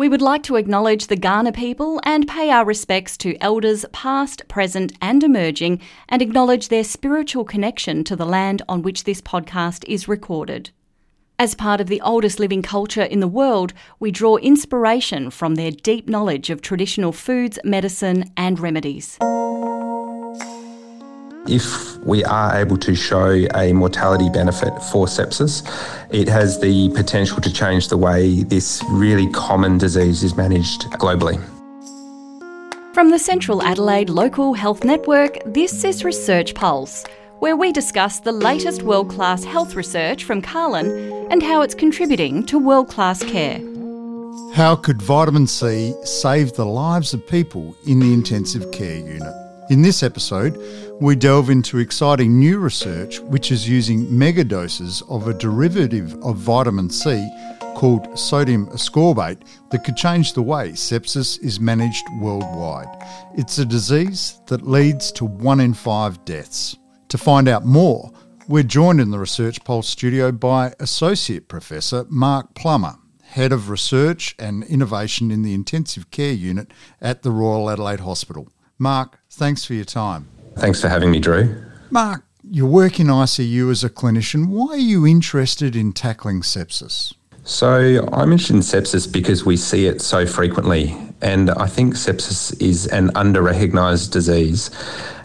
We would like to acknowledge the Kaurna people and pay our respects to elders past, present, and emerging, and acknowledge their spiritual connection to the land on which this podcast is recorded. As part of the oldest living culture in the world, we draw inspiration from their deep knowledge of traditional foods, medicine, and remedies. If we are able to show a mortality benefit for sepsis, it has the potential to change the way this really common disease is managed globally. From the Central Adelaide Local Health Network, this is Research Pulse where we discuss the latest world class health research from CALHN and how it's contributing to world class care. How could vitamin C save the lives of people in the intensive care unit? In this episode, we delve into exciting new research which is using megadoses of a derivative of vitamin C called sodium ascorbate that could change the way sepsis is managed worldwide. It's a disease that leads to one in five deaths. To find out more, we're joined in the Research Pulse studio by Associate Professor Mark Plummer, Head of Research and Innovation in the Intensive Care Unit at the Royal Adelaide Hospital. Mark, thanks for your time. Thanks for having me, Drew. Mark, you work in ICU as a clinician. Why are you interested in tackling sepsis? So, I'm interested in sepsis because we see it so frequently, and I think sepsis is an under recognised disease.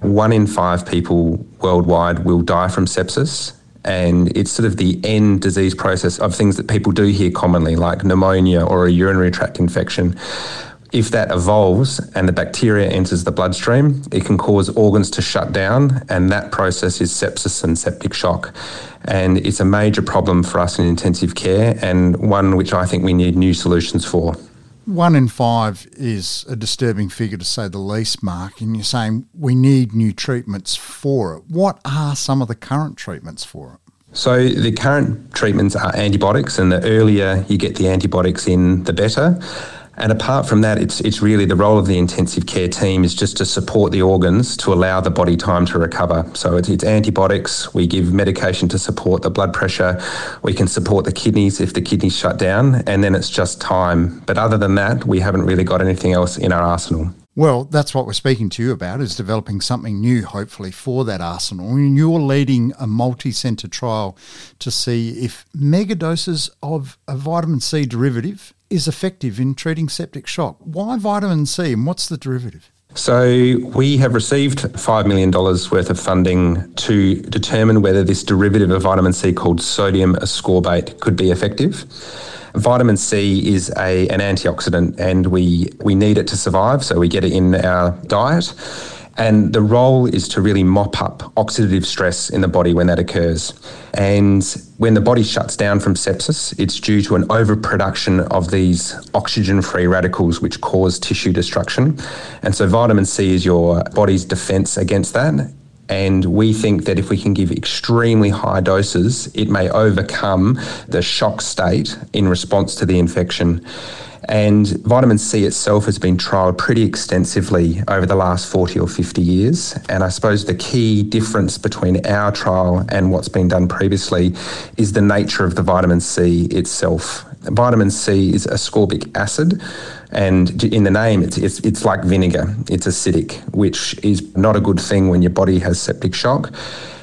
One in five people worldwide will die from sepsis. And it's sort of the end disease process of things that people do hear commonly, like pneumonia or a urinary tract infection. If that evolves and the bacteria enters the bloodstream, it can cause organs to shut down, and that process is sepsis and septic shock. And it's a major problem for us in intensive care, and one which I think we need new solutions for. One in five is a disturbing figure to say the least, Mark, and you're saying we need new treatments for it. What are some of the current treatments for it? So, the current treatments are antibiotics, and the earlier you get the antibiotics in, the better. And apart from that, it's it's really the role of the intensive care team is just to support the organs to allow the body time to recover. So it's, it's antibiotics. We give medication to support the blood pressure. We can support the kidneys if the kidneys shut down, and then it's just time. But other than that, we haven't really got anything else in our arsenal. Well, that's what we're speaking to you about is developing something new, hopefully, for that arsenal. And you're leading a multi-centre trial to see if megadoses of a vitamin C derivative is effective in treating septic shock. Why vitamin C and what's the derivative? So, we have received $5 million worth of funding to determine whether this derivative of vitamin C called sodium ascorbate could be effective. Vitamin C is a, an antioxidant and we, we need it to survive, so we get it in our diet. And the role is to really mop up oxidative stress in the body when that occurs. And when the body shuts down from sepsis, it's due to an overproduction of these oxygen free radicals, which cause tissue destruction. And so, vitamin C is your body's defense against that. And we think that if we can give extremely high doses, it may overcome the shock state in response to the infection. And vitamin C itself has been trialled pretty extensively over the last 40 or 50 years. And I suppose the key difference between our trial and what's been done previously is the nature of the vitamin C itself. Vitamin C is ascorbic acid, and in the name, it's, it's, it's like vinegar. It's acidic, which is not a good thing when your body has septic shock.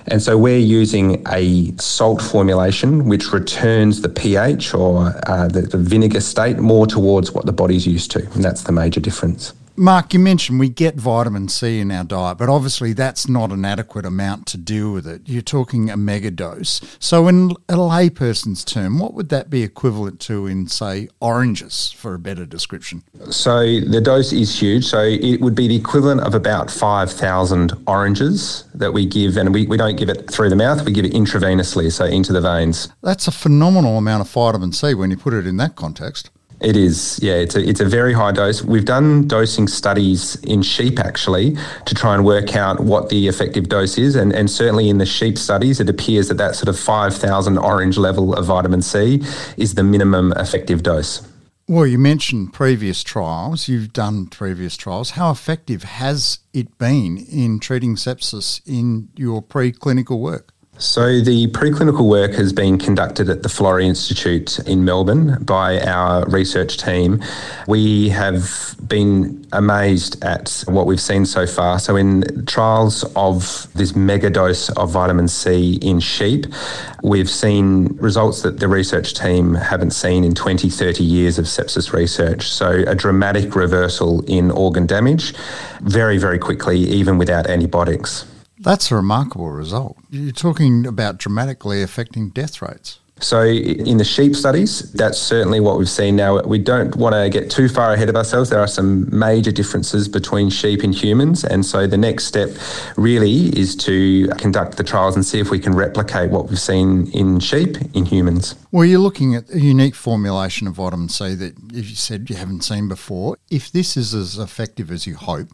And so we're using a salt formulation which returns the pH or uh, the, the vinegar state more towards what the body's used to. And that's the major difference. Mark, you mentioned we get vitamin C in our diet, but obviously that's not an adequate amount to deal with it. You're talking a mega dose. So, in a layperson's term, what would that be equivalent to in, say, oranges for a better description? So, the dose is huge. So, it would be the equivalent of about 5,000 oranges that we give, and we, we don't give it through the mouth, we give it intravenously, so into the veins. That's a phenomenal amount of vitamin C when you put it in that context. It is, yeah. It's a, it's a very high dose. We've done dosing studies in sheep actually to try and work out what the effective dose is. And, and certainly in the sheep studies, it appears that that sort of 5,000 orange level of vitamin C is the minimum effective dose. Well, you mentioned previous trials. You've done previous trials. How effective has it been in treating sepsis in your preclinical work? So, the preclinical work has been conducted at the Florey Institute in Melbourne by our research team. We have been amazed at what we've seen so far. So, in trials of this mega dose of vitamin C in sheep, we've seen results that the research team haven't seen in 20, 30 years of sepsis research. So, a dramatic reversal in organ damage very, very quickly, even without antibiotics. That's a remarkable result. You're talking about dramatically affecting death rates. So, in the sheep studies, that's certainly what we've seen now. We don't want to get too far ahead of ourselves. There are some major differences between sheep and humans. And so, the next step really is to conduct the trials and see if we can replicate what we've seen in sheep in humans. Well, you're looking at a unique formulation of vitamin C that you said you haven't seen before. If this is as effective as you hope,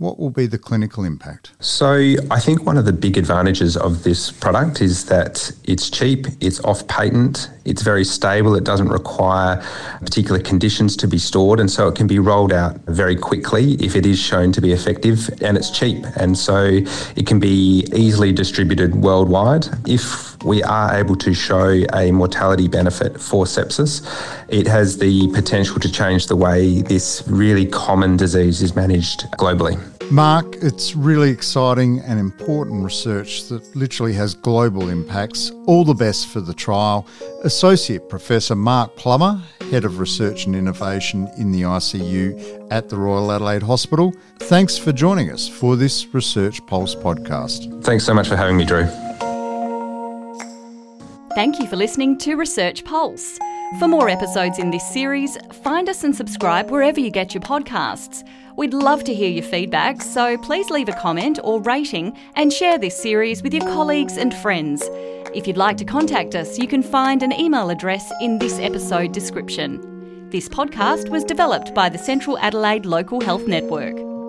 what will be the clinical impact? So, I think one of the big advantages of this product is that it's cheap, it's off patent, it's very stable, it doesn't require particular conditions to be stored, and so it can be rolled out very quickly if it is shown to be effective, and it's cheap, and so it can be easily distributed worldwide. If we are able to show a mortality benefit for sepsis, it has the potential to change the way this really common disease is managed globally. Mark, it's really exciting and important research that literally has global impacts. All the best for the trial. Associate Professor Mark Plummer, Head of Research and Innovation in the ICU at the Royal Adelaide Hospital, thanks for joining us for this Research Pulse podcast. Thanks so much for having me, Drew. Thank you for listening to Research Pulse. For more episodes in this series, find us and subscribe wherever you get your podcasts. We'd love to hear your feedback, so please leave a comment or rating and share this series with your colleagues and friends. If you'd like to contact us, you can find an email address in this episode description. This podcast was developed by the Central Adelaide Local Health Network.